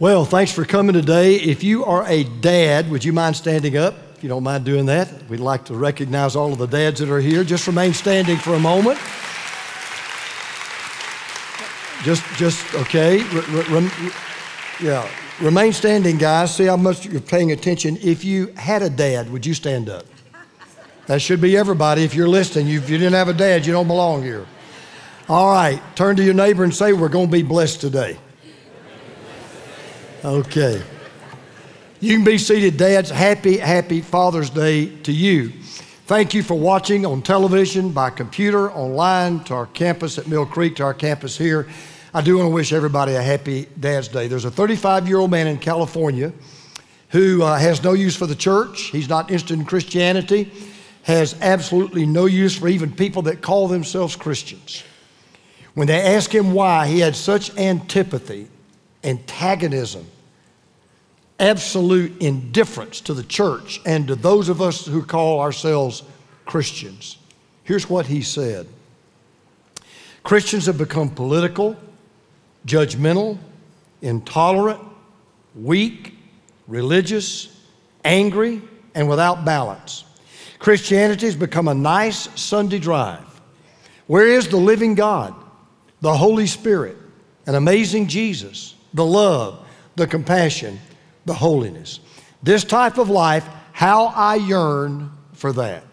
Well, thanks for coming today. If you are a dad, would you mind standing up? If you don't mind doing that, we'd like to recognize all of the dads that are here. Just remain standing for a moment. Just, just okay. yeah, remain standing, guys. See how much you're paying attention. If you had a dad, would you stand up? That should be everybody. If you're listening, if you didn't have a dad, you don't belong here. All right, turn to your neighbor and say, We're going to be blessed today. Okay. You can be seated, dads. Happy, happy Father's Day to you. Thank you for watching on television, by computer, online, to our campus at Mill Creek, to our campus here. I do want to wish everybody a happy Dad's Day. There's a 35 year old man in California who uh, has no use for the church. He's not interested in Christianity, has absolutely no use for even people that call themselves Christians. When they ask him why, he had such antipathy, antagonism, absolute indifference to the church and to those of us who call ourselves Christians. Here's what he said Christians have become political, judgmental, intolerant, weak, religious, angry, and without balance. Christianity has become a nice Sunday drive. Where is the living God, the Holy Spirit, an amazing Jesus, the love, the compassion, the holiness. This type of life, how I yearn for that.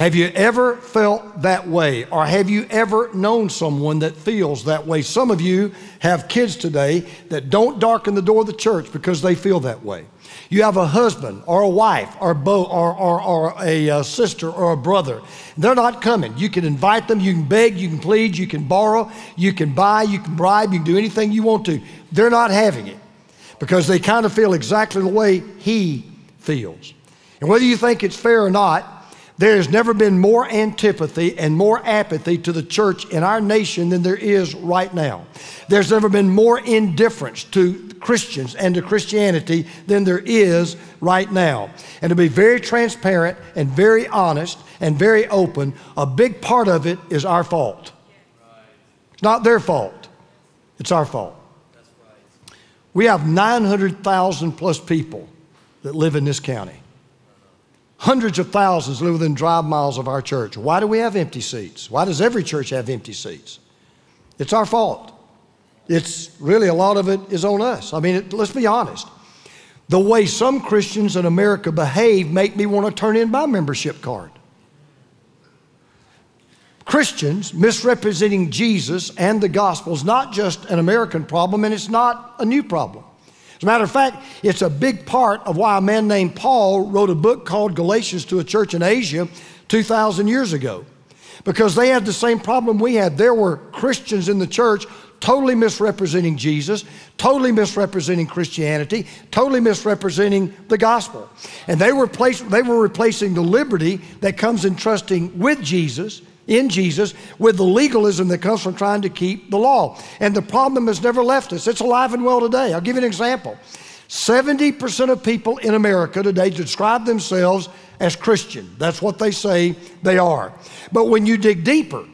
Have you ever felt that way? Or have you ever known someone that feels that way? Some of you have kids today that don't darken the door of the church because they feel that way. You have a husband or a wife or, bo- or, or, or a, uh, sister or a brother. They're not coming. You can invite them, you can beg, you can plead, you can borrow, you can buy, you can bribe, you can do anything you want to. They're not having it because they kind of feel exactly the way he feels. And whether you think it's fair or not, there has never been more antipathy and more apathy to the church in our nation than there is right now. There's never been more indifference to Christians and to Christianity than there is right now. And to be very transparent and very honest and very open, a big part of it is our fault. It's not their fault, it's our fault. We have 900,000 plus people that live in this county. Hundreds of thousands live within drive miles of our church. Why do we have empty seats? Why does every church have empty seats? It's our fault. It's really a lot of it is on us. I mean, it, let's be honest. The way some Christians in America behave make me want to turn in my membership card. Christians misrepresenting Jesus and the gospel is not just an American problem and it's not a new problem. As a matter of fact, it's a big part of why a man named Paul wrote a book called Galatians to a church in Asia 2,000 years ago. Because they had the same problem we had. There were Christians in the church totally misrepresenting Jesus, totally misrepresenting Christianity, totally misrepresenting the gospel. And they were, place, they were replacing the liberty that comes in trusting with Jesus in Jesus with the legalism that comes from trying to keep the law. And the problem has never left us. It's alive and well today. I'll give you an example. 70% of people in America today describe themselves as Christian. That's what they say they are. But when you dig deeper,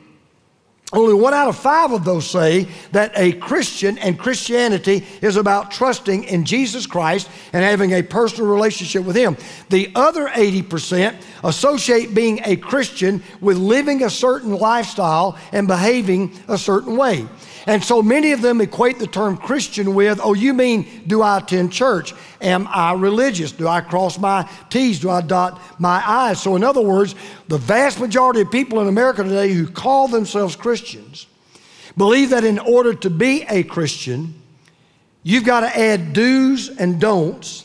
only one out of five of those say that a Christian and Christianity is about trusting in Jesus Christ and having a personal relationship with Him. The other 80% associate being a Christian with living a certain lifestyle and behaving a certain way. And so many of them equate the term Christian with, oh, you mean, do I attend church? Am I religious? Do I cross my T's? Do I dot my I's? So, in other words, the vast majority of people in America today who call themselves Christians believe that in order to be a Christian, you've got to add do's and don'ts.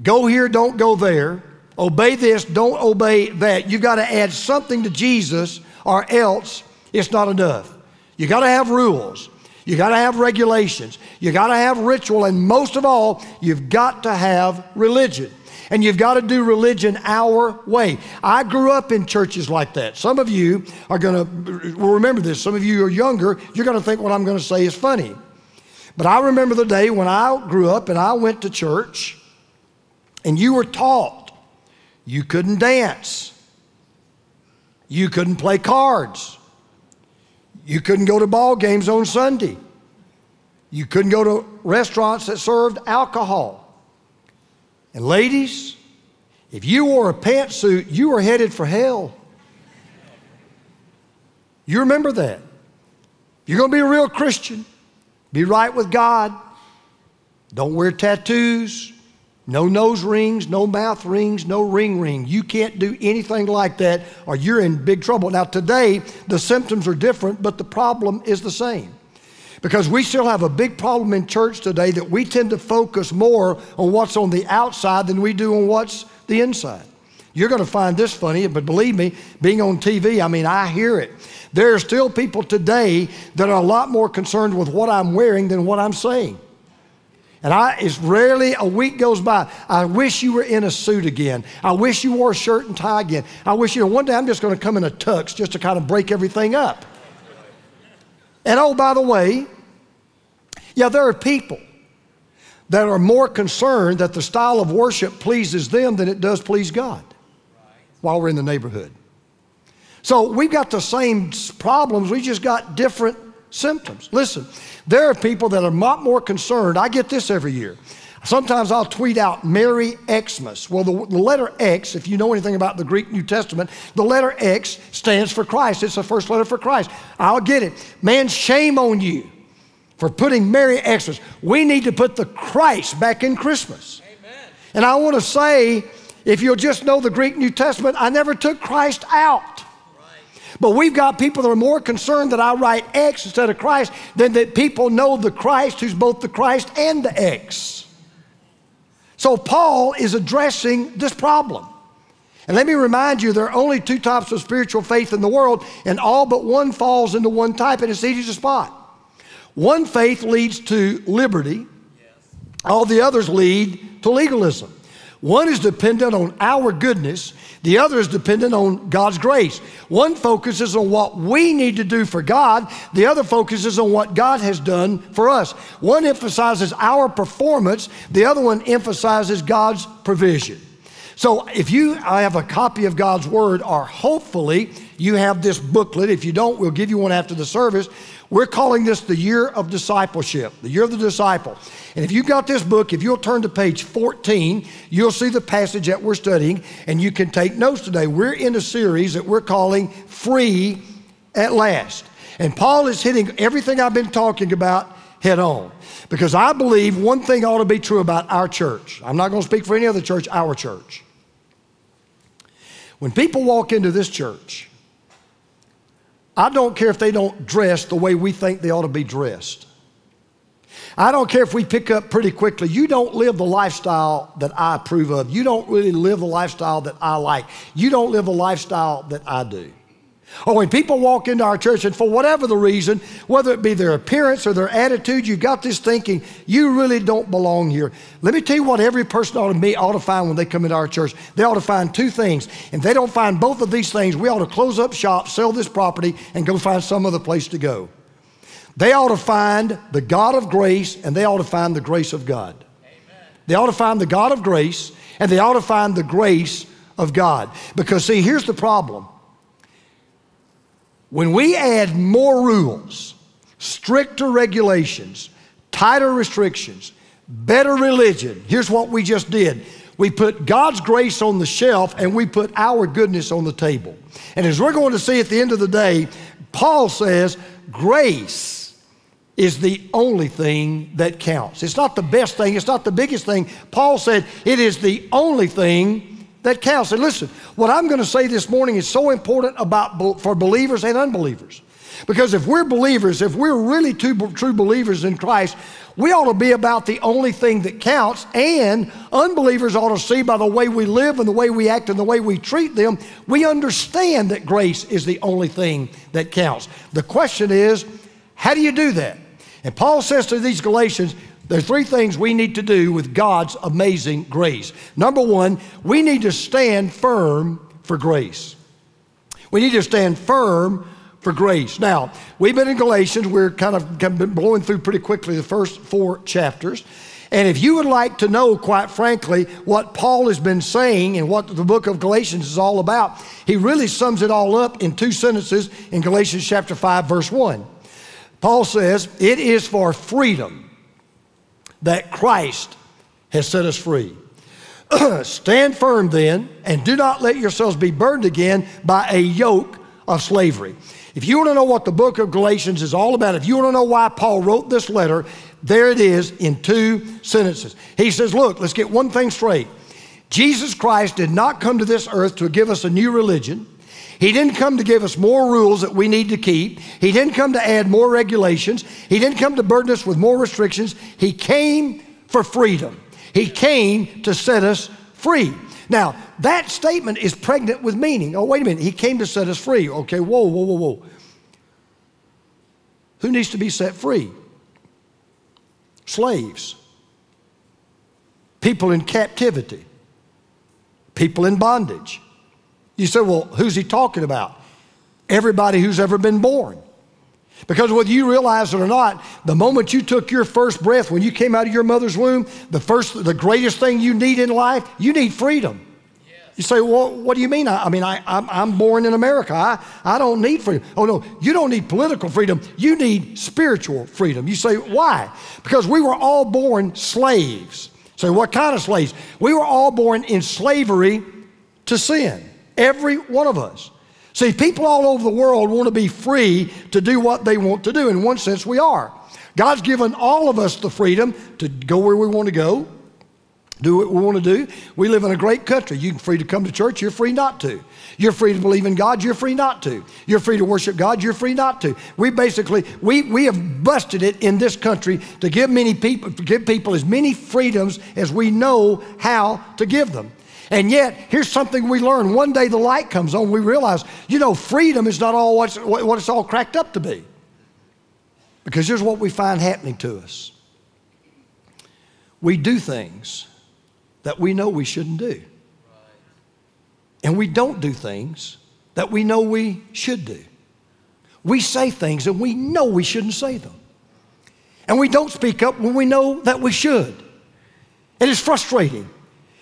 Go here, don't go there. Obey this, don't obey that. You've got to add something to Jesus, or else it's not enough. You got to have rules. You got to have regulations. You got to have ritual. And most of all, you've got to have religion. And you've got to do religion our way. I grew up in churches like that. Some of you are going to remember this. Some of you are younger. You're going to think what I'm going to say is funny. But I remember the day when I grew up and I went to church and you were taught you couldn't dance. You couldn't play cards. You couldn't go to ball games on Sunday. You couldn't go to restaurants that served alcohol. And ladies, if you wore a pantsuit, you were headed for hell. You remember that. You're going to be a real Christian. Be right with God. Don't wear tattoos. No nose rings, no mouth rings, no ring ring. You can't do anything like that or you're in big trouble. Now, today, the symptoms are different, but the problem is the same. Because we still have a big problem in church today that we tend to focus more on what's on the outside than we do on what's the inside. You're going to find this funny, but believe me, being on TV, I mean, I hear it. There are still people today that are a lot more concerned with what I'm wearing than what I'm saying. And I, it's rarely a week goes by. I wish you were in a suit again. I wish you wore a shirt and tie again. I wish, you know, one day I'm just going to come in a tux just to kind of break everything up. And oh, by the way, yeah, there are people that are more concerned that the style of worship pleases them than it does please God while we're in the neighborhood. So we've got the same problems, we just got different symptoms. Listen, there are people that are a lot more concerned. I get this every year. Sometimes I'll tweet out Merry Xmas. Well, the, the, letter X, if you know anything about the Greek New Testament, the letter X stands for Christ. It's the first letter for Christ. I'll get it. Man, shame on you for putting Merry Xmas. We need to put the Christ back in Christmas. Amen. And I want to say, if you'll just know the Greek New Testament, I never took Christ out. But we've got people that are more concerned that I write X instead of Christ than that people know the Christ who's both the Christ and the X. So Paul is addressing this problem. And let me remind you, there are only two types of spiritual faith in the world, and all but one falls into one type, and it's easy to spot. One faith leads to liberty, all the others lead to legalism. One is dependent on our goodness, the other is dependent on God's grace. One focuses on what we need to do for God, the other focuses on what God has done for us. One emphasizes our performance, the other one emphasizes God's provision. So if you have a copy of God's Word, or hopefully you have this booklet, if you don't, we'll give you one after the service. We're calling this the year of discipleship, the year of the disciple. And if you got this book, if you'll turn to page 14, you'll see the passage that we're studying, and you can take notes today. We're in a series that we're calling Free at Last. And Paul is hitting everything I've been talking about head on. Because I believe one thing ought to be true about our church. I'm not going to speak for any other church, our church. When people walk into this church, I don't care if they don't dress the way we think they ought to be dressed. I don't care if we pick up pretty quickly. You don't live the lifestyle that I approve of. You don't really live the lifestyle that I like. You don't live the lifestyle that I do. Or when people walk into our church and for whatever the reason, whether it be their appearance or their attitude, you got this thinking, you really don't belong here. Let me tell you what every person ought to, be, ought to find when they come into our church. They ought to find two things. If they don't find both of these things, we ought to close up shop, sell this property, and go find some other place to go. They ought to find the God of grace and they ought to find the grace of God. Amen. They ought to find the God of grace and they ought to find the grace of God. Because, see, here's the problem. When we add more rules, stricter regulations, tighter restrictions, better religion, here's what we just did. We put God's grace on the shelf and we put our goodness on the table. And as we're going to see at the end of the day, Paul says grace is the only thing that counts. It's not the best thing, it's not the biggest thing. Paul said it is the only thing that counts. And listen, what I'm going to say this morning is so important about for believers and unbelievers. Because if we're believers, if we're really true, true believers in Christ, we ought to be about the only thing that counts. And unbelievers ought to see by the way we live and the way we act and the way we treat them, we understand that grace is the only thing that counts. The question is, how do you do that? And Paul says to these Galatians, there are three things we need to do with God's amazing grace. Number one, we need to stand firm for grace. We need to stand firm for grace. Now, we've been in Galatians. We're kind of been blowing through pretty quickly the first four chapters. And if you would like to know, quite frankly, what Paul has been saying and what the book of Galatians is all about, he really sums it all up in two sentences in Galatians chapter 5, verse 1. Paul says, It is for freedom that Christ has set us free. Stand firm then, and do not let yourselves be burdened again by a yoke of slavery. If you want to know what the book of Galatians is all about, if you want to know why Paul wrote this letter, there it is in two sentences. He says, Look, let's get one thing straight. Jesus Christ did not come to this earth to give us a new religion. He didn't come to give us more rules that we need to keep. He didn't come to add more regulations. He didn't come to burden us with more restrictions. He came for freedom. He came to set us free. Now, that statement is pregnant with meaning. Oh, wait a minute. He came to set us free. Okay, whoa, whoa, whoa, whoa. Who needs to be set free? Slaves, people in captivity, people in bondage. You say, well, who's he talking about? Everybody who's ever been born. Because whether you realize it or not, the moment you took your first breath, when you came out of your mother's womb, the first, the greatest thing you need in life, you need freedom. Yes. You say, well, what do you mean? I, I mean, I, I'm, I'm, born in America. I, I don't need freedom. Oh, no, you don't need political freedom. You need spiritual freedom. You say, why? Because we were all born slaves. Say, what kind of slaves? We were all born in slavery to sin. Every one of us. See, people all over the world want to be free to do what they want to do. In one sense, we are. God's given all of us the freedom to go where we want to go, do what we want to do. We live in a great country. You're free to come to church, you're free not to. You're free to believe in God, you're free not to. You're free to worship God, you're free not to. We basically, we, we have busted it in this country to give many people, give people as many freedoms as we know how to give them. And yet, here's something we learn. One day the light comes on, we realize, you know, freedom is not all what's, what it's all cracked up to be. Because here's what we find happening to us we do things that we know we shouldn't do. And we don't do things that we know we should do. We say things and we know we shouldn't say them. And we don't speak up when we know that we should. It's frustrating.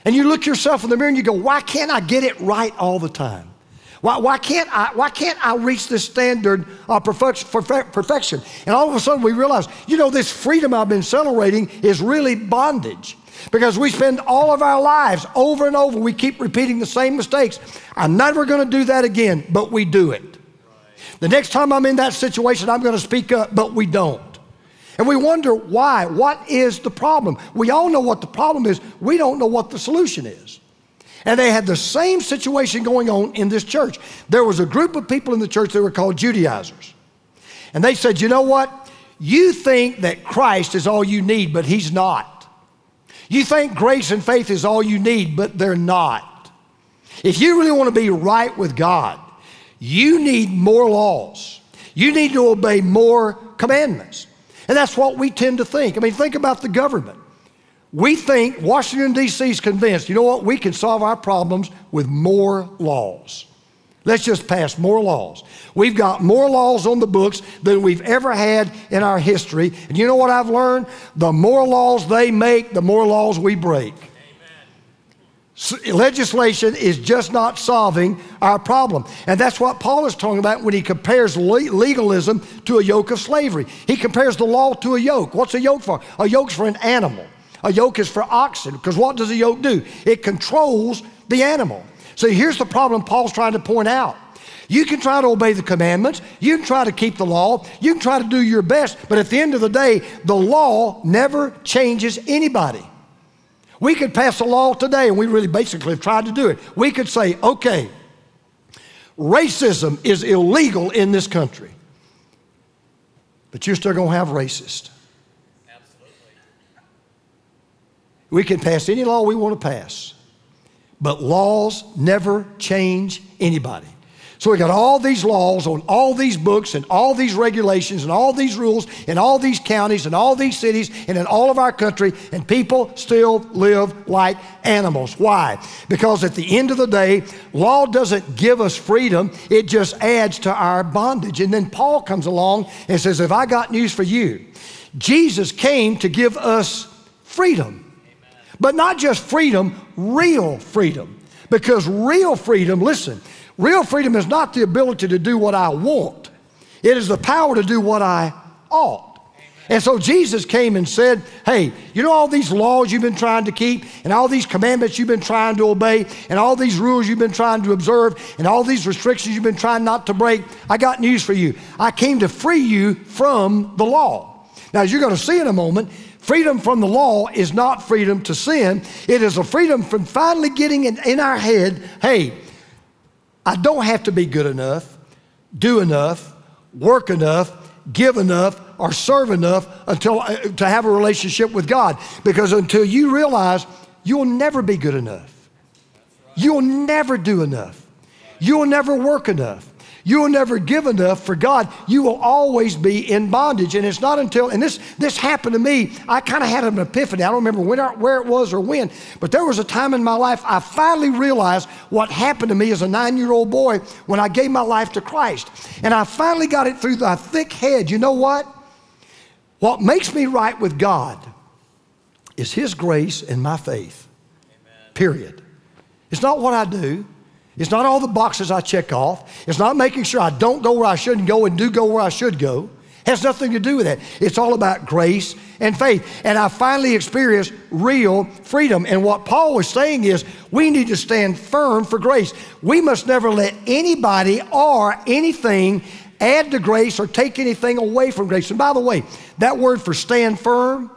And you look yourself in the mirror and you go, why can't I get it right all the time? Why, why, can't, I, why can't I reach this standard of perfection? And all of a sudden we realize, you know, this freedom I've been celebrating is really bondage. Because we spend all of our lives over and over, we keep repeating the same mistakes. I'm never going to do that again, but we do it. The next time I'm in that situation, I'm going to speak up, but we don't. And we wonder why. What is the problem? We all know what the problem is. We don't know what the solution is. And they had the same situation going on in this church. There was a group of people in the church that were called Judaizers. And they said, you know what? You think that Christ is all you need, but He's not. You think grace and faith is all you need, but they're not. If you really want to be right with God, you need more laws. You need to obey more commandments. And that's what we tend to think. I mean, think about the government. We think Washington, D.C. is convinced, you know what, we can solve our problems with more laws. Let's just pass more laws. We've got more laws on the books than we've ever had in our history. And you know what I've learned? The more laws they make, the more laws we break legislation is just not solving our problem. And that's what Paul is talking about when he compares legalism to a yoke of slavery. He compares the law to a yoke. What's a yoke for? A yoke's for an animal. A yoke is for oxen, because what does a yoke do? It controls the animal. So here's the problem Paul's trying to point out. You can try to obey the commandments, you can try to keep the law, you can try to do your best, but at the end of the day, the law never changes anybody. We could pass a law today, and we really basically have tried to do it. We could say, okay, racism is illegal in this country, but you're still going to have racists. Absolutely. We can pass any law we want to pass, but laws never change anybody. So we got all these laws on all these books and all these regulations and all these rules in all these counties and all these cities and in all of our country, and people still live like animals. Why? Because at the end of the day, law doesn't give us freedom, it just adds to our bondage. And then Paul comes along and says, If I got news for you, Jesus came to give us freedom. But not just freedom, real freedom. Because real freedom, listen, Real freedom is not the ability to do what I want, it is the power to do what I ought. And so Jesus came and said, Hey, you know all these laws you've been trying to keep, and all these commandments you've been trying to obey, and all these rules you've been trying to observe, and all these restrictions you've been trying not to break? I got news for you. I came to free you from the law. Now, as you're going to see in a moment, freedom from the law is not freedom to sin. It is a freedom from finally getting in, in our head, hey, I don't have to be good enough, do enough, work enough, give enough, or serve enough until uh, to have a relationship with God. Because until you realize you'll never be good enough, you'll never do enough, you'll never work enough. You will never give enough for God. You will always be in bondage. And it's not until, and this, this happened to me, I kind of had an epiphany. I don't remember when, where it was or when, but there was a time in my life I finally realized what happened to me as a nine year old boy when I gave my life to Christ. And I finally got it through the thick head. You know what? What makes me right with God is His grace and my faith. Amen. Period. It's not what I do. It's not all the boxes I check off. It's not making sure I don't go where I shouldn't go and do go where I should go. It has nothing to do with that. It's all about grace and faith. And I finally experienced real freedom. And what Paul was saying is we need to stand firm for grace. We must never let anybody or anything add to grace or take anything away from grace. And by the way, that word for stand firm,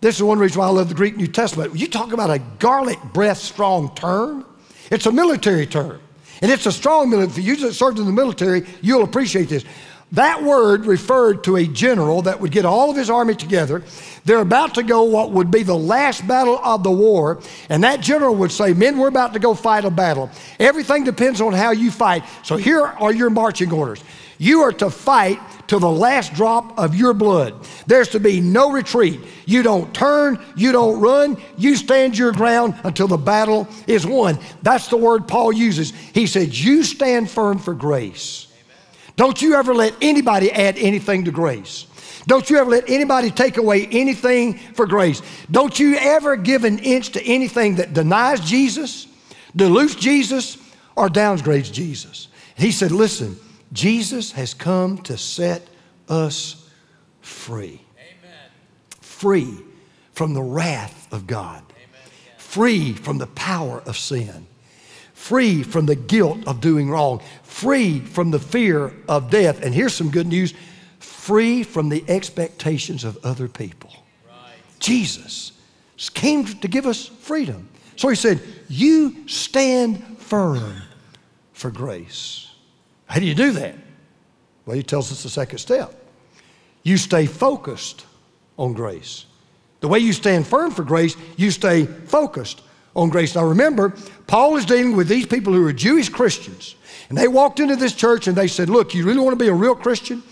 this is one reason why I love the Greek New Testament. You talk about a garlic breath strong term. It's a military term. And it's a strong military. If you served in the military, you'll appreciate this. That word referred to a general that would get all of his army together. They're about to go what would be the last battle of the war. And that general would say, Men, we're about to go fight a battle. Everything depends on how you fight. So here are your marching orders. You are to fight to the last drop of your blood. There's to be no retreat. You don't turn, you don't run, you stand your ground until the battle is won. That's the word Paul uses. He said, You stand firm for grace. Don't you ever let anybody add anything to grace. Don't you ever let anybody take away anything for grace. Don't you ever give an inch to anything that denies Jesus, dilutes Jesus, or downgrades Jesus. He said, Listen, Jesus has come to set us free. Amen. Free from the wrath of God. Amen. Free from the power of sin. Free from the guilt of doing wrong. Free from the fear of death. And here's some good news free from the expectations of other people. Right. Jesus came to give us freedom. So he said, You stand firm for grace. How do you do that? Well, he tells us the second step. You stay focused on grace. The way you stand firm for grace, you stay focused on grace. Now remember, Paul is dealing with these people who are Jewish Christians. And they walked into this church and they said, Look, you really want to be a real Christian?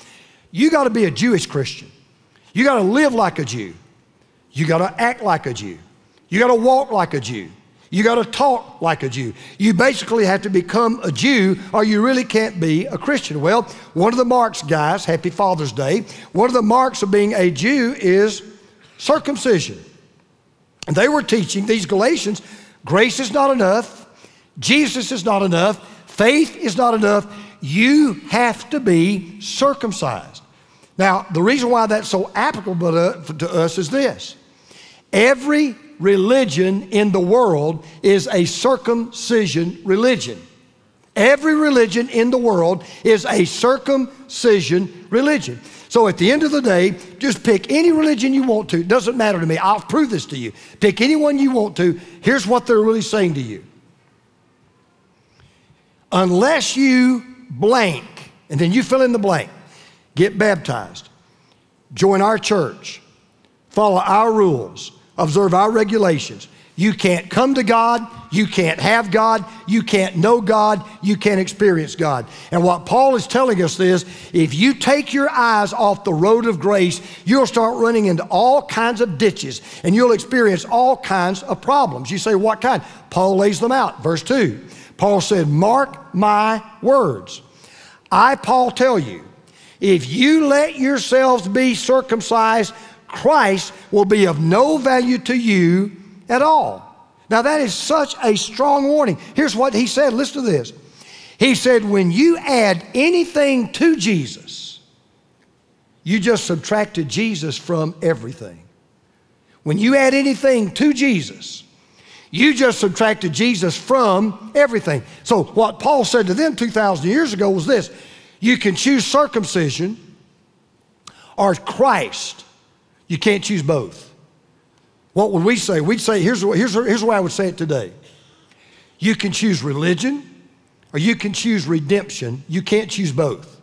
You got to be a Jewish Christian. You got to live like a Jew. You got to act like a Jew. You got to walk like a Jew. You got to talk like a Jew. You basically have to become a Jew or you really can't be a Christian. Well, one of the marks, guys, happy Father's Day, one of the marks of being a Jew is circumcision. And they were teaching these Galatians grace is not enough, Jesus is not enough, faith is not enough. You have to be circumcised. Now, the reason why that's so applicable to us is this every religion in the world is a circumcision religion. Every religion in the world is a circumcision religion. So at the end of the day, just pick any religion you want to. It doesn't matter to me. I'll prove this to you. Pick anyone you want to. Here's what they're really saying to you. Unless you blank, and then you fill in the blank, get baptized, join our church, follow our rules, observe our regulations. You can't come to God, you can't have God, you can't know God, you can't experience God. And what Paul is telling us is if you take your eyes off the road of grace, you'll start running into all kinds of ditches and you'll experience all kinds of problems. You say, What kind? Paul lays them out. Verse 2. Paul said, Mark my words. I, Paul, tell you, if you let yourselves be circumcised Christ will be of no value to you at all. Now, that is such a strong warning. Here's what he said listen to this. He said, when you add anything to Jesus, you just subtracted Jesus from everything. When you add anything to Jesus, you just subtracted Jesus from everything. So, what Paul said to them 2,000 years ago was this you can choose circumcision or Christ. You can't choose both. What would we say? We'd say, here's, here's, here's way I would say it today. You can choose religion or you can choose redemption. You can't choose both.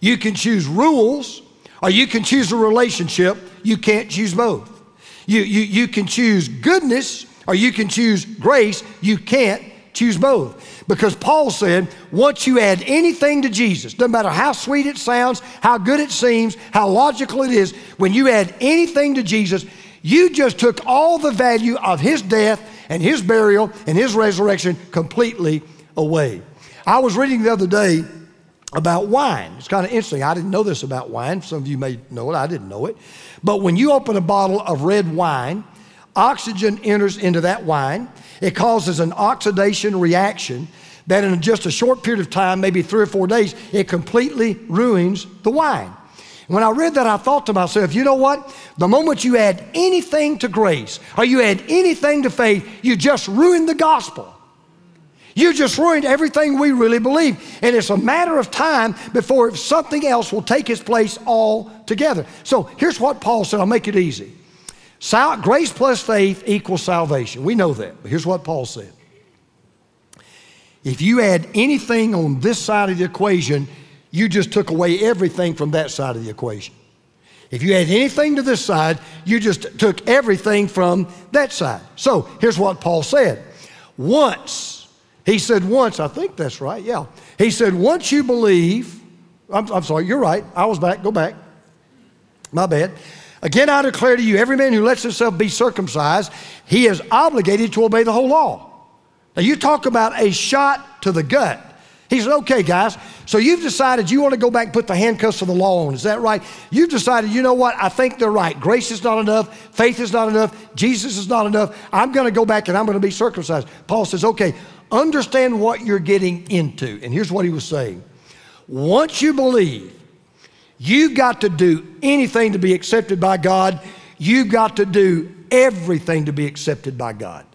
You can choose rules or you can choose a relationship. You can't choose both. You, you, you can choose goodness or you can choose grace. You can't choose both. Because Paul said, once you add anything to Jesus, doesn't matter how sweet it sounds, how good it seems, how logical it is, when you add anything to Jesus, you just took all the value of his death and his burial and his resurrection completely away. I was reading the other day about wine. It's kind of interesting. I didn't know this about wine. Some of you may know it. I didn't know it. But when you open a bottle of red wine, oxygen enters into that wine. It causes an oxidation reaction that in just a short period of time, maybe three or four days, it completely ruins the wine. When I read that, I thought to myself, you know what? The moment you add anything to grace or you add anything to faith, you just ruin the gospel. You just ruined everything we really believe. And it's a matter of time before something else will take its place altogether. So here's what Paul said I'll make it easy. Sal- grace plus faith equals salvation. We know that. But here's what Paul said If you add anything on this side of the equation, you just took away everything from that side of the equation. If you add anything to this side, you just took everything from that side. So here's what Paul said. Once, he said once, I think that's right, yeah. He said, once you believe, I'm, I'm sorry, you're right, I was back, go back. My bad. Again, I declare to you, every man who lets himself be circumcised, he is obligated to obey the whole law. Now, you talk about a shot to the gut. He said, okay, guys, so you've decided you want to go back and put the handcuffs of the law on. Is that right? You've decided, you know what? I think they're right. Grace is not enough. Faith is not enough. Jesus is not enough. I'm going to go back and I'm going to be circumcised. Paul says, okay, understand what you're getting into. And here's what he was saying Once you believe, you've got to do anything to be accepted by God, you've got to do everything to be accepted by God.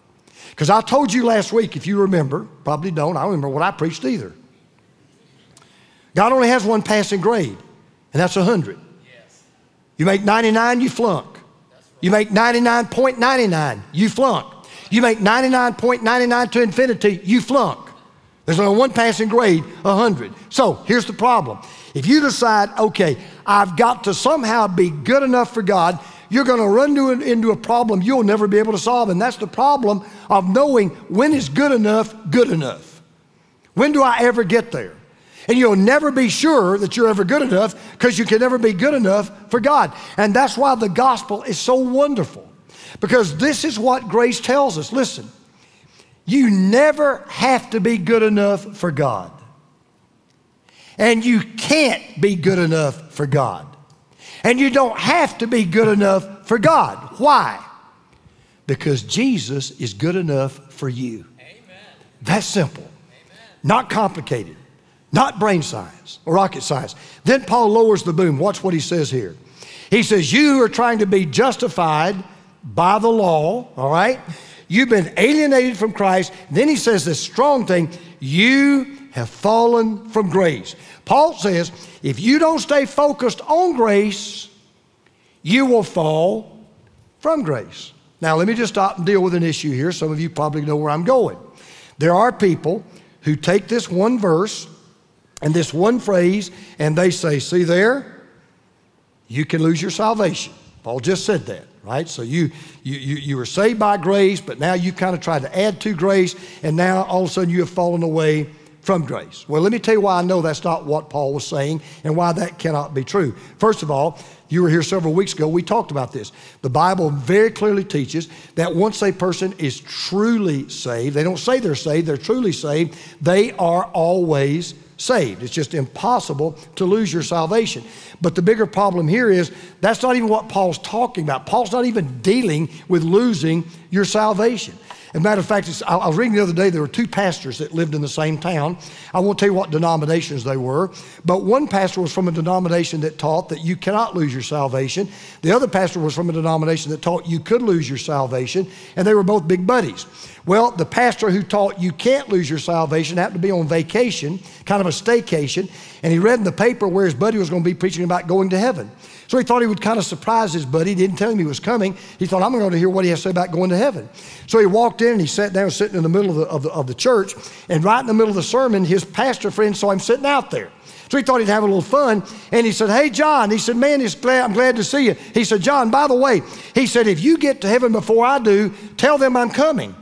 Because I told you last week, if you remember, probably don't, I don't remember what I preached either. God only has one passing grade, and that's 100. Yes. You make 99, you flunk. Right. You make 99.99, you flunk. You make 99.99 to infinity, you flunk. There's only one passing grade, 100. So here's the problem. If you decide, okay, I've got to somehow be good enough for God, you're going to run into a problem you'll never be able to solve. And that's the problem of knowing when is good enough good enough. When do I ever get there? And you'll never be sure that you're ever good enough because you can never be good enough for God. And that's why the gospel is so wonderful because this is what grace tells us. Listen, you never have to be good enough for God. And you can't be good enough for God. And you don't have to be good enough for God. Why? Because Jesus is good enough for you. Amen. That's simple, Amen. not complicated. Not brain science or rocket science. Then Paul lowers the boom. Watch what he says here. He says, You are trying to be justified by the law, all right? You've been alienated from Christ. Then he says this strong thing you have fallen from grace. Paul says, if you don't stay focused on grace, you will fall from grace. Now, let me just stop and deal with an issue here. Some of you probably know where I'm going. There are people who take this one verse and this one phrase, and they say, See there, you can lose your salvation. Paul just said that, right? So you, you, you, you were saved by grace, but now you've kind of tried to add to grace, and now all of a sudden you have fallen away from grace. Well, let me tell you why I know that's not what Paul was saying and why that cannot be true. First of all, you were here several weeks ago, we talked about this. The Bible very clearly teaches that once a person is truly saved, they don't say they're saved, they're truly saved, they are always saved. It's just impossible to lose your salvation. But the bigger problem here is that's not even what Paul's talking about. Paul's not even dealing with losing your salvation. As a matter of fact, I was reading the other day, there were two pastors that lived in the same town. I won't tell you what denominations they were, but one pastor was from a denomination that taught that you cannot lose your salvation. The other pastor was from a denomination that taught you could lose your salvation, and they were both big buddies. Well, the pastor who taught you can't lose your salvation happened to be on vacation, kind of a staycation, and he read in the paper where his buddy was going to be preaching about going to heaven. So he thought he would kind of surprise his buddy. He didn't tell him he was coming. He thought, I'm going to hear what he has to say about going to heaven. So he walked in and he sat down, sitting in the middle of the, of the, of the church. And right in the middle of the sermon, his pastor friend saw him sitting out there. So he thought he'd have a little fun. And he said, Hey, John. He said, Man, glad, I'm glad to see you. He said, John, by the way, he said, if you get to heaven before I do, tell them I'm coming.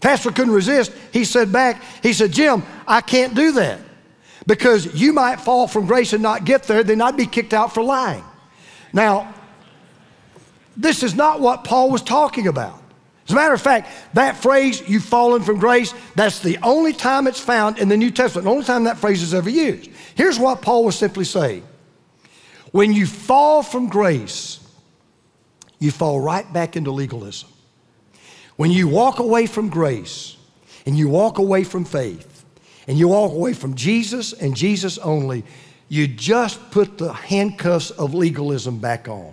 Pastor couldn't resist. He said back, he said, Jim, I can't do that because you might fall from grace and not get there, then I'd be kicked out for lying. Now, this is not what Paul was talking about. As a matter of fact, that phrase, you've fallen from grace, that's the only time it's found in the New Testament, the only time that phrase is ever used. Here's what Paul was simply saying When you fall from grace, you fall right back into legalism. When you walk away from grace and you walk away from faith, and you walk away from Jesus and Jesus only, you just put the handcuffs of legalism back on.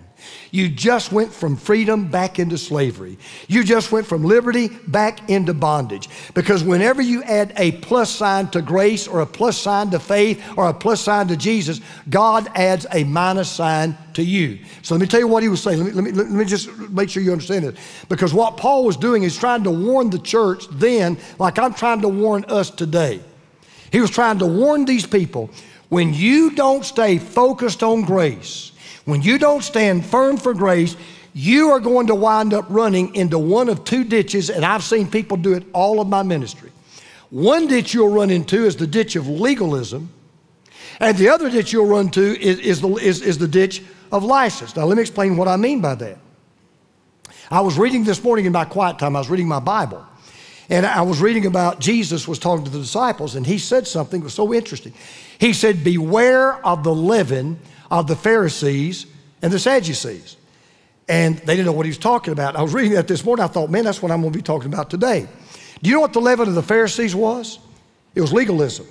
You just went from freedom back into slavery. You just went from liberty back into bondage. Because whenever you add a plus sign to grace or a plus sign to faith or a plus sign to Jesus, God adds a minus sign to you. So let me tell you what he was saying. Let me, let me, let me just make sure you understand it. Because what Paul was doing is trying to warn the church then, like I'm trying to warn us today. He was trying to warn these people when you don't stay focused on grace, when you don't stand firm for grace, you are going to wind up running into one of two ditches, and I've seen people do it all of my ministry. One ditch you'll run into is the ditch of legalism, and the other ditch you'll run to is, is, the, is, is the ditch of license. Now, let me explain what I mean by that. I was reading this morning in my quiet time, I was reading my Bible. And I was reading about Jesus was talking to the disciples, and he said something that was so interesting. He said, Beware of the leaven of the Pharisees and the Sadducees. And they didn't know what he was talking about. I was reading that this morning. I thought, man, that's what I'm going to be talking about today. Do you know what the leaven of the Pharisees was? It was legalism.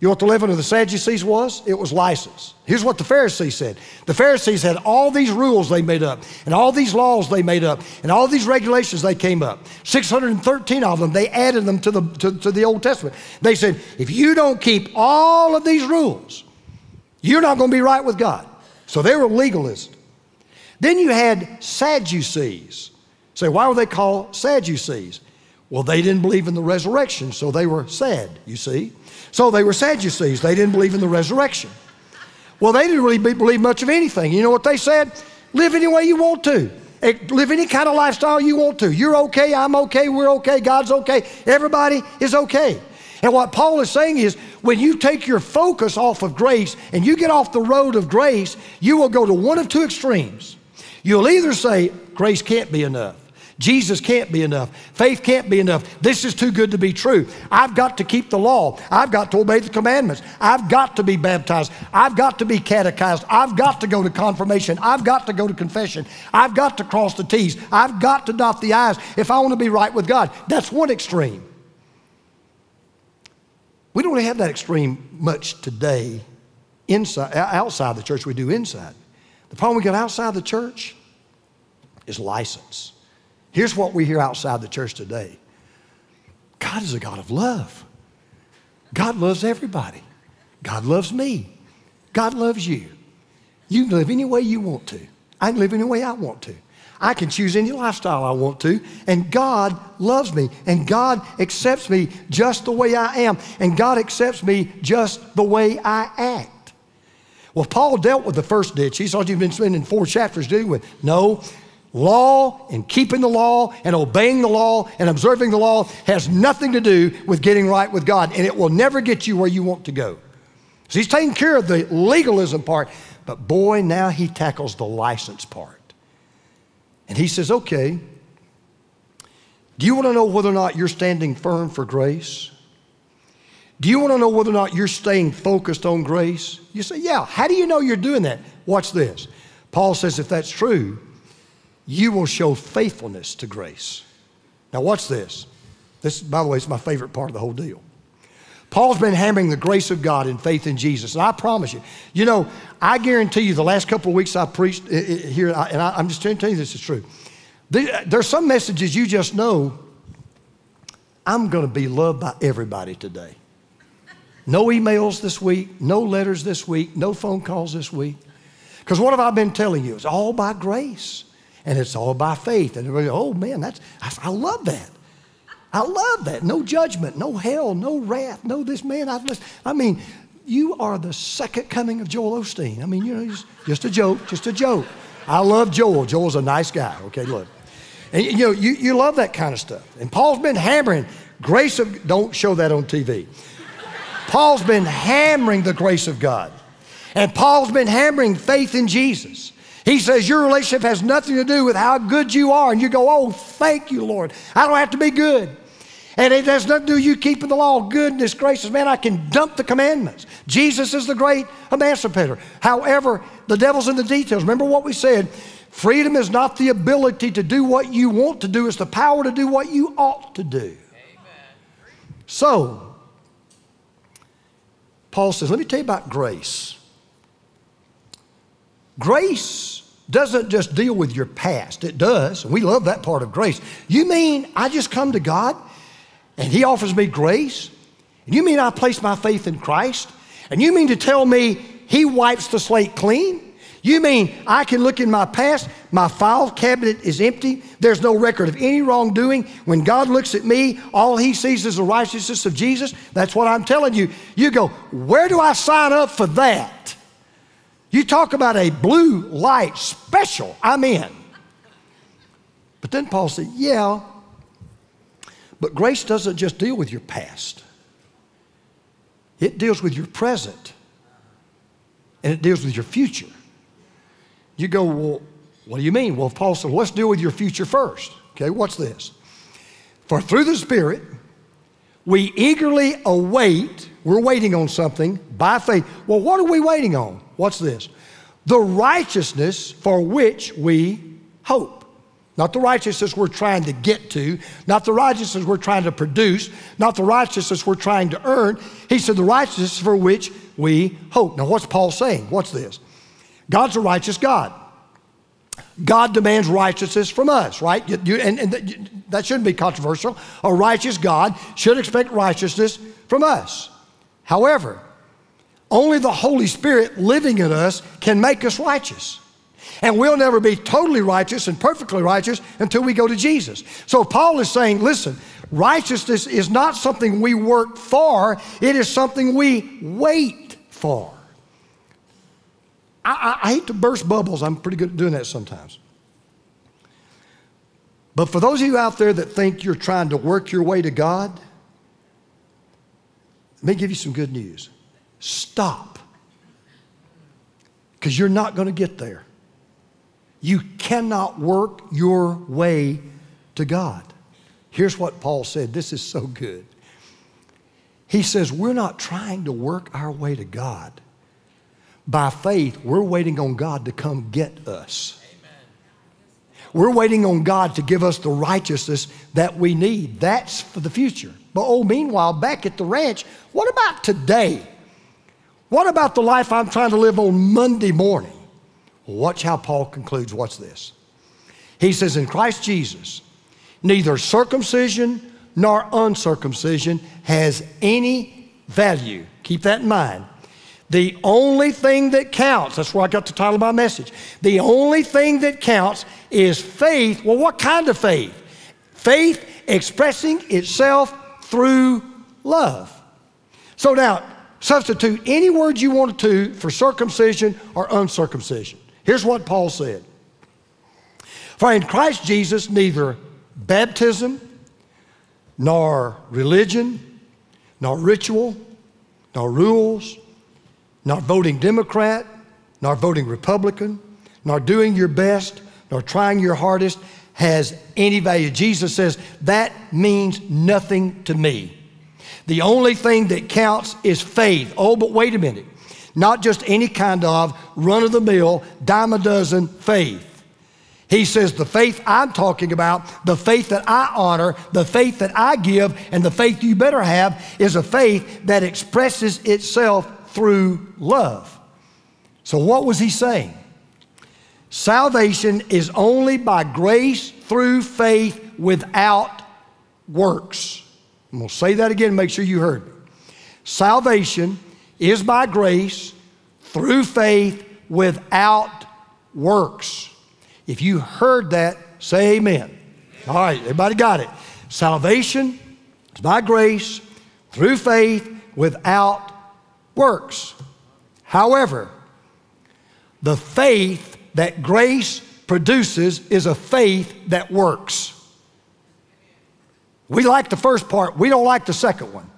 You know what the leaven of the Sadducees was? It was license. Here's what the Pharisees said the Pharisees had all these rules they made up, and all these laws they made up, and all these regulations they came up. 613 of them, they added them to the, to, to the Old Testament. They said, if you don't keep all of these rules, you're not going to be right with God. So they were legalists. Then you had Sadducees. Say, why were they called Sadducees? Well, they didn't believe in the resurrection, so they were sad, you see. So they were Sadducees. They didn't believe in the resurrection. Well, they didn't really believe much of anything. You know what they said? Live any way you want to. Eh, live any kind of lifestyle you want to. You're okay, I'm okay, we're okay, God's okay, everybody is okay. And what Paul is saying is when you take your focus off of grace and you get off the road of grace, you will go to one of two extremes. You'll either say, grace can't be enough. Jesus can't be enough. Faith can't be enough. This is too good to be true. I've got to keep the law. I've got to obey the commandments. I've got to be baptized. I've got to be catechized. I've got to go to confirmation. I've got to go to confession. I've got to cross the T's. I've got to dot the I's if I want to be right with God. That's one extreme. We don't have that extreme much today inside, outside the church. We do inside. The problem we got outside the church is license. Here's what we hear outside the church today God is a God of love. God loves everybody. God loves me. God loves you. You can live any way you want to. I can live any way I want to. I can choose any lifestyle I want to, and God loves me, and God accepts me just the way I am, and God accepts me just the way I act. Well, Paul dealt with the first ditch. He thought you've been spending four chapters dealing with. No, Law and keeping the law and obeying the law and observing the law has nothing to do with getting right with God, and it will never get you where you want to go. So he's taking care of the legalism part, but boy, now he tackles the license part. And he says, okay, do you want to know whether or not you're standing firm for grace? Do you want to know whether or not you're staying focused on grace? You say, Yeah. How do you know you're doing that? Watch this. Paul says, if that's true, you will show faithfulness to grace. Now, watch this. This, by the way, is my favorite part of the whole deal. Paul's been hammering the grace of God in faith in Jesus. And I promise you, you know, I guarantee you the last couple of weeks I preached eh, eh, here, and I'm just telling you this is true. Eh, there's some messages you just know I'm going to be loved by everybody today. No emails this week, no letters this week, no phone calls this week. Because what have I been telling you? It's all by grace and it's all by faith. And everybody, oh man, that's I, I love that. I love that. No judgment, no hell, no wrath, no this man. I've. I mean, you are the second coming of Joel Osteen. I mean, you know, just, just a joke, just a joke. I love Joel. Joel's a nice guy. Okay, look. And you know, you, you love that kind of stuff. And Paul's been hammering grace of, don't show that on TV. Paul's been hammering the grace of God. And Paul's been hammering faith in Jesus. He says your relationship has nothing to do with how good you are. And you go, oh, thank you, Lord. I don't have to be good. And it has nothing to do with you keeping the law, goodness, gracious. Man, I can dump the commandments. Jesus is the great emancipator. However, the devil's in the details. Remember what we said freedom is not the ability to do what you want to do, it's the power to do what you ought to do. Amen. So, Paul says, let me tell you about grace. Grace doesn't just deal with your past, it does. We love that part of grace. You mean I just come to God and He offers me grace? And you mean I place my faith in Christ? And you mean to tell me He wipes the slate clean? You mean I can look in my past, my file cabinet is empty, there's no record of any wrongdoing. When God looks at me, all he sees is the righteousness of Jesus? That's what I'm telling you. You go, where do I sign up for that? You talk about a blue light special, I'm in. But then Paul said, yeah, but grace doesn't just deal with your past, it deals with your present and it deals with your future. You go, well, what do you mean? Well, Paul said, let's deal with your future first. Okay, what's this? For through the Spirit, we eagerly await, we're waiting on something by faith. Well, what are we waiting on? What's this? The righteousness for which we hope. Not the righteousness we're trying to get to, not the righteousness we're trying to produce, not the righteousness we're trying to earn. He said, the righteousness for which we hope. Now, what's Paul saying? What's this? God's a righteous God. God demands righteousness from us, right? You, you, and, and that shouldn't be controversial. A righteous God should expect righteousness from us. However, only the Holy Spirit living in us can make us righteous. And we'll never be totally righteous and perfectly righteous until we go to Jesus. So Paul is saying, listen, righteousness is not something we work for, it is something we wait for. I, I, I hate to burst bubbles. I'm pretty good at doing that sometimes. But for those of you out there that think you're trying to work your way to God, let me give you some good news. Stop. Because you're not going to get there. You cannot work your way to God. Here's what Paul said. This is so good. He says, We're not trying to work our way to God. By faith, we're waiting on God to come get us. Amen. We're waiting on God to give us the righteousness that we need. That's for the future. But oh, meanwhile, back at the ranch, what about today? What about the life I'm trying to live on Monday morning? Watch how Paul concludes. What's this? He says, In Christ Jesus, neither circumcision nor uncircumcision has any value. Keep that in mind. The only thing that counts, that's where I got the title of my message. The only thing that counts is faith. Well, what kind of faith? Faith expressing itself through love. So now, substitute any word you want to for circumcision or uncircumcision. Here's what Paul said For in Christ Jesus, neither baptism, nor religion, nor ritual, nor rules, nor voting Democrat, nor voting Republican, nor doing your best, nor trying your hardest has any value. Jesus says, that means nothing to me. The only thing that counts is faith. Oh, but wait a minute. Not just any kind of run of the mill, dime a dozen faith. He says, the faith I'm talking about, the faith that I honor, the faith that I give, and the faith you better have is a faith that expresses itself through love. So, what was he saying? Salvation is only by grace through faith without works. I'm going to say that again, make sure you heard me. Salvation is by grace through faith without works. If you heard that, say amen. All right, everybody got it. Salvation is by grace through faith without works. However, the faith that grace produces is a faith that works. We like the first part, we don't like the second one.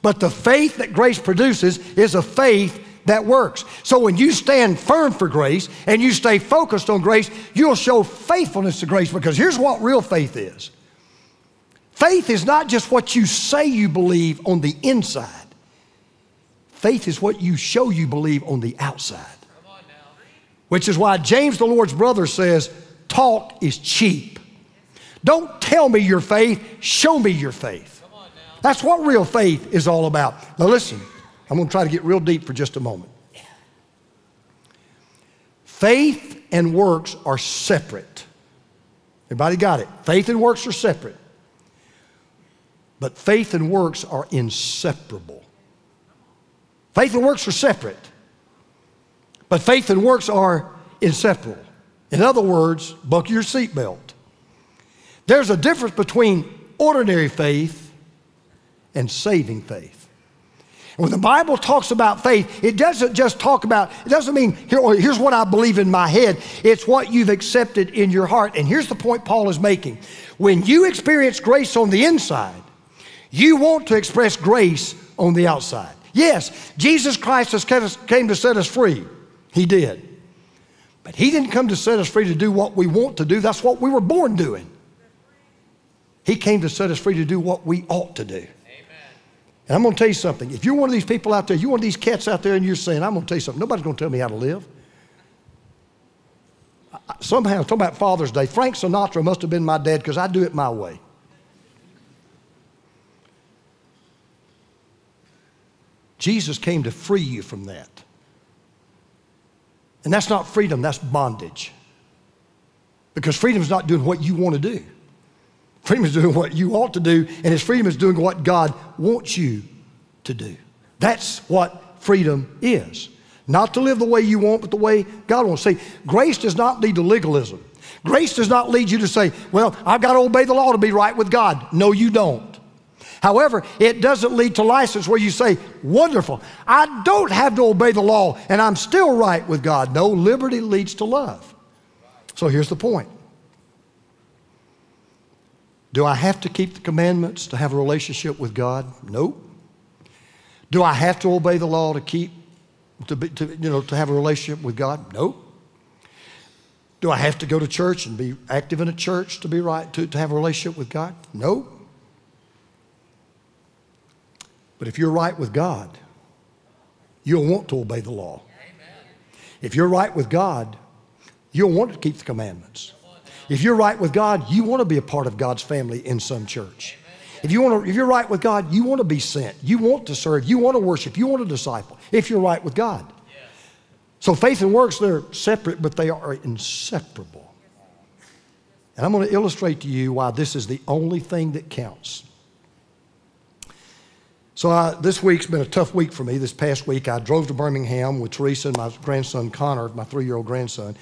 But the faith that grace produces is a faith that works. So when you stand firm for grace and you stay focused on grace, you'll show faithfulness to grace because here's what real faith is faith is not just what you say you believe on the inside, faith is what you show you believe on the outside. Which is why James, the Lord's brother, says, Talk is cheap. Don't tell me your faith, show me your faith. That's what real faith is all about. Now, listen. I'm going to try to get real deep for just a moment. Faith and works are separate. Everybody got it? Faith and works are separate. But faith and works are inseparable. Faith and works are separate. But faith and works are inseparable. In other words, buckle your seatbelt. There's a difference between ordinary faith and saving faith. When the Bible talks about faith, it doesn't just talk about, it doesn't mean, here, here's what I believe in my head. It's what you've accepted in your heart. And here's the point Paul is making. When you experience grace on the inside, you want to express grace on the outside. Yes, Jesus Christ has came to set us free. He did. But He didn't come to set us free to do what we want to do. That's what we were born doing. He came to set us free to do what we ought to do. Amen. And I'm going to tell you something. If you're one of these people out there, you're one of these cats out there, and you're saying, I'm going to tell you something, nobody's going to tell me how to live. I, somehow, talking about Father's Day, Frank Sinatra must have been my dad because I do it my way. Jesus came to free you from that. And that's not freedom, that's bondage. Because freedom is not doing what you want to do. Freedom is doing what you ought to do, and His freedom is doing what God wants you to do. That's what freedom is. Not to live the way you want, but the way God wants. See, grace does not lead to legalism. Grace does not lead you to say, well, I've got to obey the law to be right with God. No, you don't. However, it doesn't lead to license where you say, wonderful, I don't have to obey the law and I'm still right with God. No, liberty leads to love. So here's the point do I have to keep the commandments to have a relationship with God? Nope. Do I have to obey the law to keep, to, be, to, you know, to have a relationship with God? Nope. Do I have to go to church and be active in a church to be right, to, to have a relationship with God? Nope. But if you're right with God, you'll want to obey the law. If you're right with God, you'll want to keep the commandments. If you're right with God, you want to be a part of God's family in some church. If, you want to, if you're right with God, you want to be sent. You want to serve. You want to worship. You want to disciple if you're right with God. So faith and works, they're separate, but they are inseparable. And I'm going to illustrate to you why this is the only thing that counts. So I, this week's been a tough week for me. This past week, I drove to Birmingham with Teresa and my grandson Connor, my three-year-old grandson.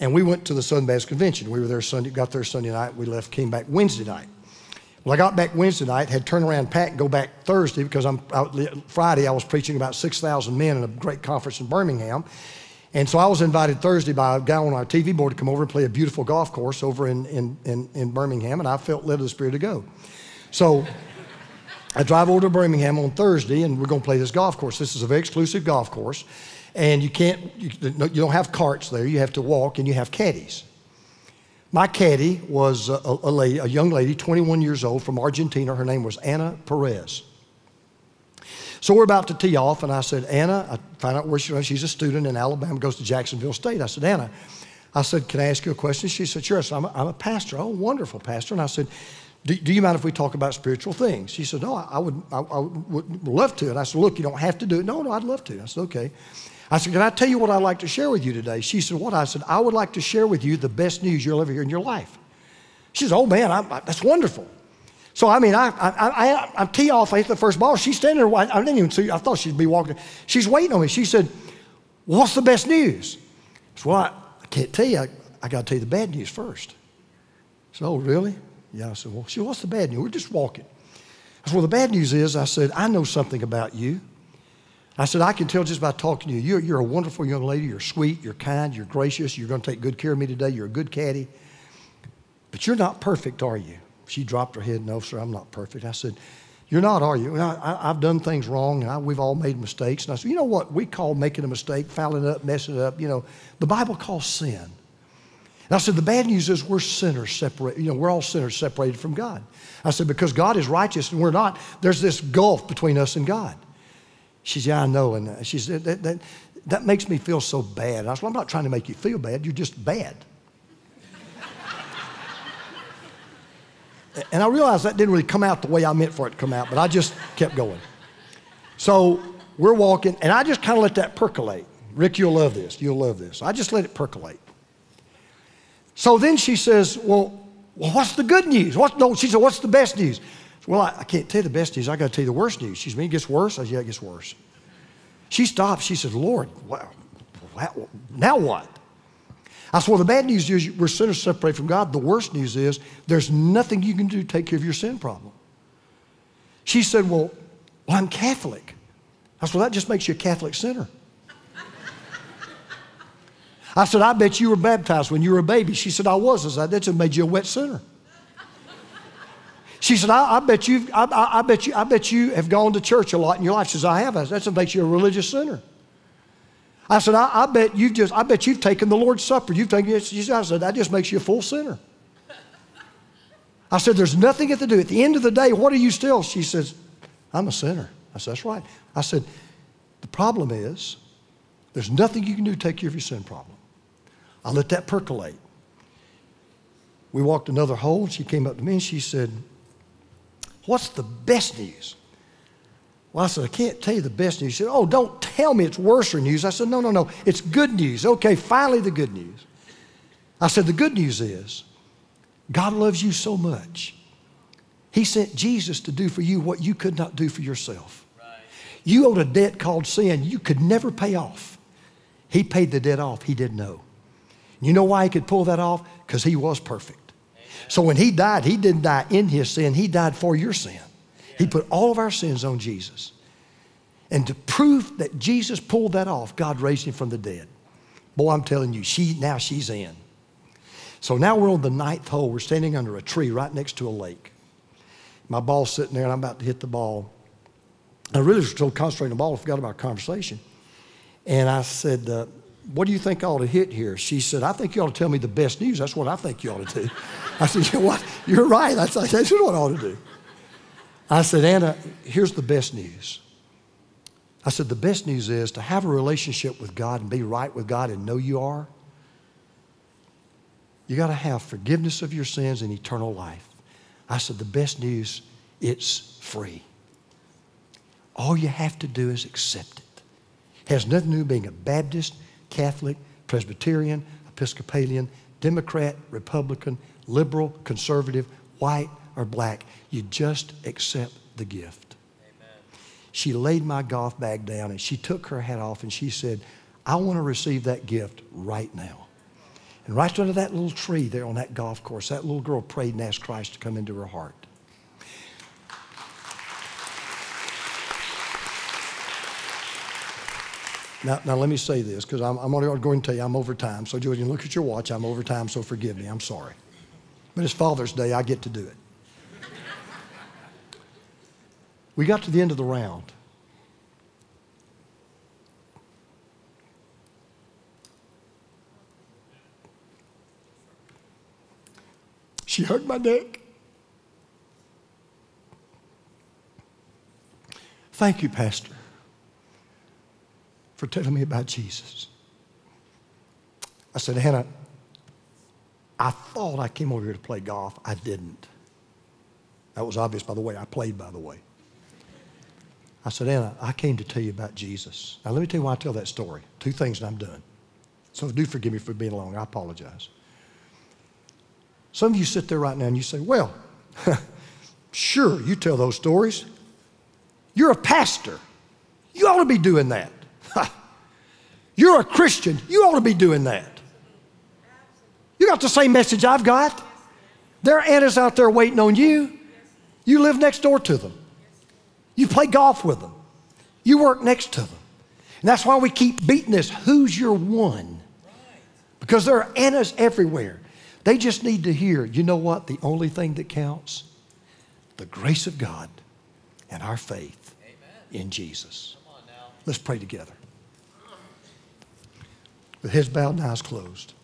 And we went to the Southern Baptist Convention. We were there Sunday, got there Sunday night. We left, came back Wednesday night. Well, I got back Wednesday night, had turned around, pack, go back Thursday because I'm Friday I was preaching about 6,000 men in a great conference in Birmingham. And so I was invited Thursday by a guy on our TV board to come over and play a beautiful golf course over in, in, in, in Birmingham, and I felt led of the Spirit to go. So I drive over to Birmingham on Thursday, and we're going to play this golf course. This is a very exclusive golf course and you can't, you, you don't have carts there. You have to walk and you have caddies. My caddy was a, a, lady, a young lady, 21 years old from Argentina. Her name was Anna Perez. So we're about to tee off, and I said, Anna, I find out where she is. She's a student in Alabama, goes to Jacksonville State. I said, Anna, I said, can I ask you a question? She said, sure. I said, I'm a, I'm a pastor. Oh, wonderful pastor. And I said, do, do, you mind if we talk about spiritual things? She said, no, I, I would, I, I, would love to. And I said, look, you don't have to do it. No, no, I'd love to. I said, okay. I said, can I tell you what I'd like to share with you today? She said, what? I said, I would like to share with you the best news you'll ever hear in your life. She said, oh man, I, that's wonderful. So I mean, I I I, I tee off. I hit the first ball. She's standing there. I didn't even see. I thought she'd be walking. She's waiting on me. She said, "What's the best news?" I said, "Well, I, I can't tell you. I, I got to tell you the bad news first. said, oh, really? Yeah. I said, "Well, she, what's the bad news?" We're just walking. I said, "Well, the bad news is," I said, "I know something about you." I said, I can tell just by talking to you. You're, you're a wonderful young lady. You're sweet. You're kind. You're gracious. You're going to take good care of me today. You're a good caddy. But you're not perfect, are you? She dropped her head, No, sir, I'm not perfect. I said, You're not, are you? I, have done things wrong, and I, we've all made mistakes. And I said, You know what we call making a mistake, fouling up, messing up? You know, the Bible calls sin. And I said, The bad news is we're sinners separated. You know, we're all sinners separated from God. I said, Because God is righteous and we're not, there's this gulf between us and God. She said, Yeah, I know. And uh, she said, That, that, that makes me feel so bad. I said, well, I'm not trying to make you feel bad. You're just bad. And I realized that didn't really come out the way I meant for it to come out, but I just kept going. So we're walking, and I just kind of let that percolate. Rick, you'll love this. You'll love this. I just let it percolate. So then she says, Well, well what's the good news? What, no, she said, What's the best news? Well, I, I, can't tell you the best news. I got to tell you the worst news. She said, It gets worse. I said, Yeah, it gets worse. She stopped. She said, Lord, wow, now what? I said, well, the bad news is we're sinners separated from God. The worst news is there's nothing you can do to take care of your sin problem. She said, well, well I'm Catholic. I said, well, that just makes you a Catholic sinner. I said, I bet you were baptized when you were a baby. She said, I was. I said, that just made you a wet sinner. She said, I, I bet you, I, I, I, bet you, I bet you have gone to church a lot in your life. She says, I have. That just makes you a religious sinner. I said, I, I, bet you've just, I bet you've taken the Lord's Supper. You've taken it. I said, that just makes you a full sinner. I said, there's nothing you have to do. At the end of the day, what are you still? She says, I'm a sinner. I said, that's right. I said, the problem is, there's nothing you can do to take care of your sin problem. I let that percolate. We walked another hole. She came up to me and she said, What's the best news? Well, I said, I can't tell you the best news. She said, Oh, don't tell me it's worse news. I said, No, no, no. It's good news. Okay, finally, the good news. I said, The good news is God loves you so much. He sent Jesus to do for you what you could not do for yourself. Right. You owed a debt called sin you could never pay off. He paid the debt off he didn't know. You know why he could pull that off? Because he was perfect. So when he died, he didn't die in his sin, he died for your sin. He put all of our sins on Jesus. And to prove that Jesus pulled that off, God raised him from the dead. Boy, I'm telling you, she now she's in. So now we're on the ninth hole. We're standing under a tree right next to a lake. My ball's sitting there, and I'm about to hit the ball. I really was still concentrating on the ball. I forgot about our conversation. And I said, uh, What do you think I ought to hit here? She said, I think you ought to tell me the best news. That's what I think you ought to do. I said, You know what? You're right. That's, that's what I ought to do. I said, Anna, here's the best news. I said, the best news is to have a relationship with God and be right with God and know you are. You got to have forgiveness of your sins and eternal life. I said, the best news, it's free. All you have to do is accept it. it has nothing to do with being a Baptist, Catholic, Presbyterian, Episcopalian, Democrat, Republican, liberal, conservative, white, or black. You just accept the gift. Amen. She laid my golf bag down and she took her hat off and she said, I want to receive that gift right now. And right under that little tree there on that golf course, that little girl prayed and asked Christ to come into her heart. Now, now let me say this because I'm, I'm going to tell you I'm over time. So, Julian, look at your watch. I'm over time, so forgive me. I'm sorry. But it's Father's Day. I get to do it. We got to the end of the round. She hugged my neck. Thank you, Pastor, for telling me about Jesus. I said, Anna, I thought I came over here to play golf. I didn't. That was obvious by the way I played, by the way. I said, Anna, I came to tell you about Jesus. Now, let me tell you why I tell that story. Two things, and I'm done. So do forgive me for being long. I apologize. Some of you sit there right now and you say, Well, sure, you tell those stories. You're a pastor. You ought to be doing that. You're a Christian. You ought to be doing that. You got the same message I've got. There are Annas out there waiting on you. You live next door to them. You play golf with them. You work next to them. And that's why we keep beating this. Who's your one? Because there are Annas everywhere. They just need to hear, you know what? The only thing that counts? The grace of God and our faith Amen. in Jesus. Let's pray together. With heads bowed and eyes closed.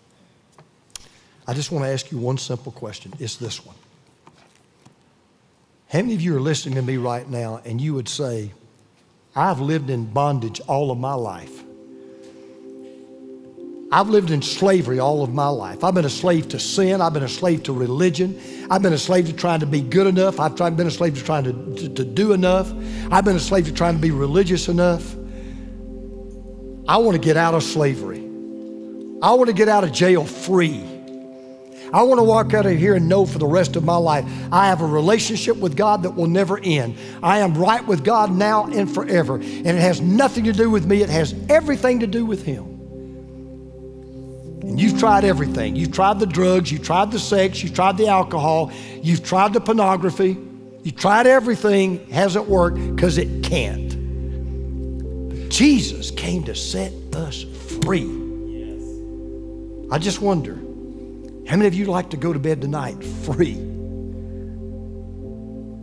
I just want to ask you one simple question. It's this one. How many of you are listening to me right now and you would say, I've lived in bondage all of my life? I've lived in slavery all of my life. I've been a slave to sin. I've been a slave to religion. I've been a slave to trying to be good enough. I've tried, been a slave to trying to, to, to do enough. I've been a slave to trying to be religious enough. I want to get out of slavery. I want to get out of jail free. I want to walk out of here and know for the rest of my life I have a relationship with God that will never end. I am right with God now and forever. And it has nothing to do with me, it has everything to do with Him. And you've tried everything. You've tried the drugs, you've tried the sex, you've tried the alcohol, you've tried the pornography, you've tried everything, hasn't worked because it can't. But Jesus came to set us free. I just wonder how many of you like to go to bed tonight free?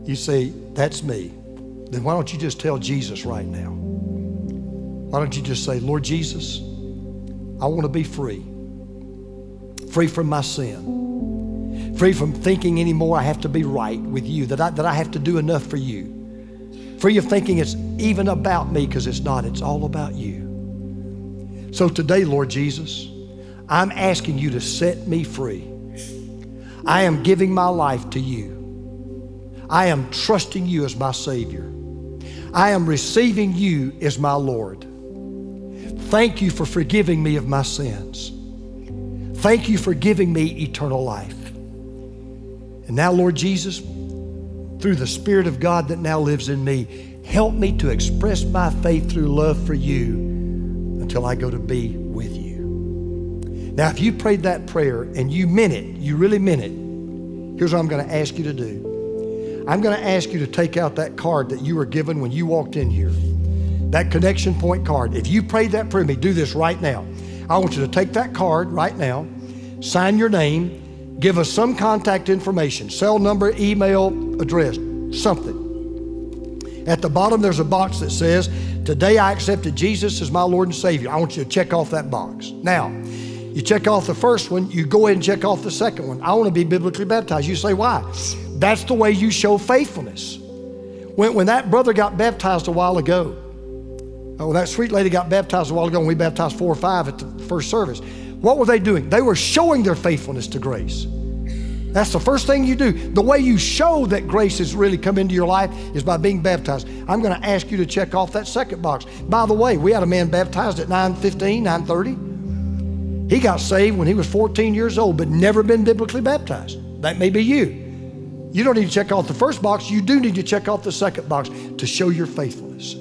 You say, That's me. Then why don't you just tell Jesus right now? Why don't you just say, Lord Jesus, I want to be free. Free from my sin. Free from thinking anymore I have to be right with you, that I, that I have to do enough for you. Free of thinking it's even about me because it's not, it's all about you. So today, Lord Jesus, I'm asking you to set me free. I am giving my life to you. I am trusting you as my Savior. I am receiving you as my Lord. Thank you for forgiving me of my sins. Thank you for giving me eternal life. And now, Lord Jesus, through the Spirit of God that now lives in me, help me to express my faith through love for you until I go to be. Now, if you prayed that prayer and you meant it, you really meant it, here's what I'm going to ask you to do. I'm going to ask you to take out that card that you were given when you walked in here, that connection point card. If you prayed that prayer, me do this right now. I want you to take that card right now, sign your name, give us some contact information, cell number, email, address, something. At the bottom, there's a box that says, Today I accepted Jesus as my Lord and Savior. I want you to check off that box. Now, you check off the first one, you go ahead and check off the second one. I want to be biblically baptized. You say, why? That's the way you show faithfulness. When, when that brother got baptized a while ago, oh, that sweet lady got baptized a while ago, and we baptized four or five at the first service. What were they doing? They were showing their faithfulness to grace. That's the first thing you do. The way you show that grace has really come into your life is by being baptized. I'm going to ask you to check off that second box. By the way, we had a man baptized at 9:15, 9:30. He got saved when he was 14 years old, but never been biblically baptized. That may be you. You don't need to check off the first box, you do need to check off the second box to show your faithfulness.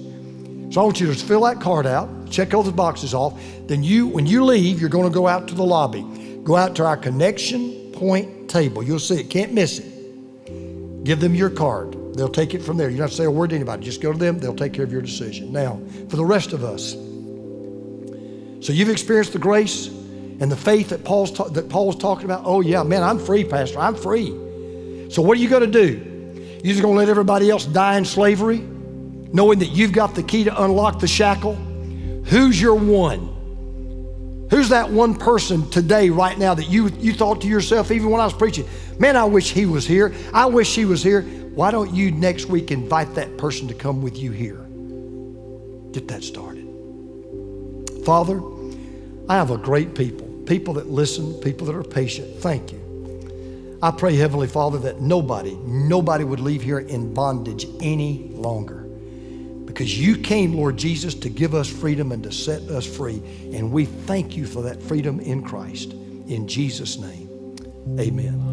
So I want you to just fill that card out, check all the boxes off. Then you, when you leave, you're going to go out to the lobby. Go out to our connection point table. You'll see it, can't miss it. Give them your card. They'll take it from there. You don't have to say a word to anybody. Just go to them, they'll take care of your decision. Now, for the rest of us, so you've experienced the grace and the faith that Paul's, ta- that Paul's talking about, oh, yeah, man, I'm free, Pastor. I'm free. So, what are you going to do? You're just going to let everybody else die in slavery, knowing that you've got the key to unlock the shackle? Who's your one? Who's that one person today, right now, that you, you thought to yourself, even when I was preaching, man, I wish he was here. I wish he was here. Why don't you next week invite that person to come with you here? Get that started. Father, I have a great people, people that listen, people that are patient. Thank you. I pray, Heavenly Father, that nobody, nobody would leave here in bondage any longer. Because you came, Lord Jesus, to give us freedom and to set us free. And we thank you for that freedom in Christ. In Jesus' name, amen.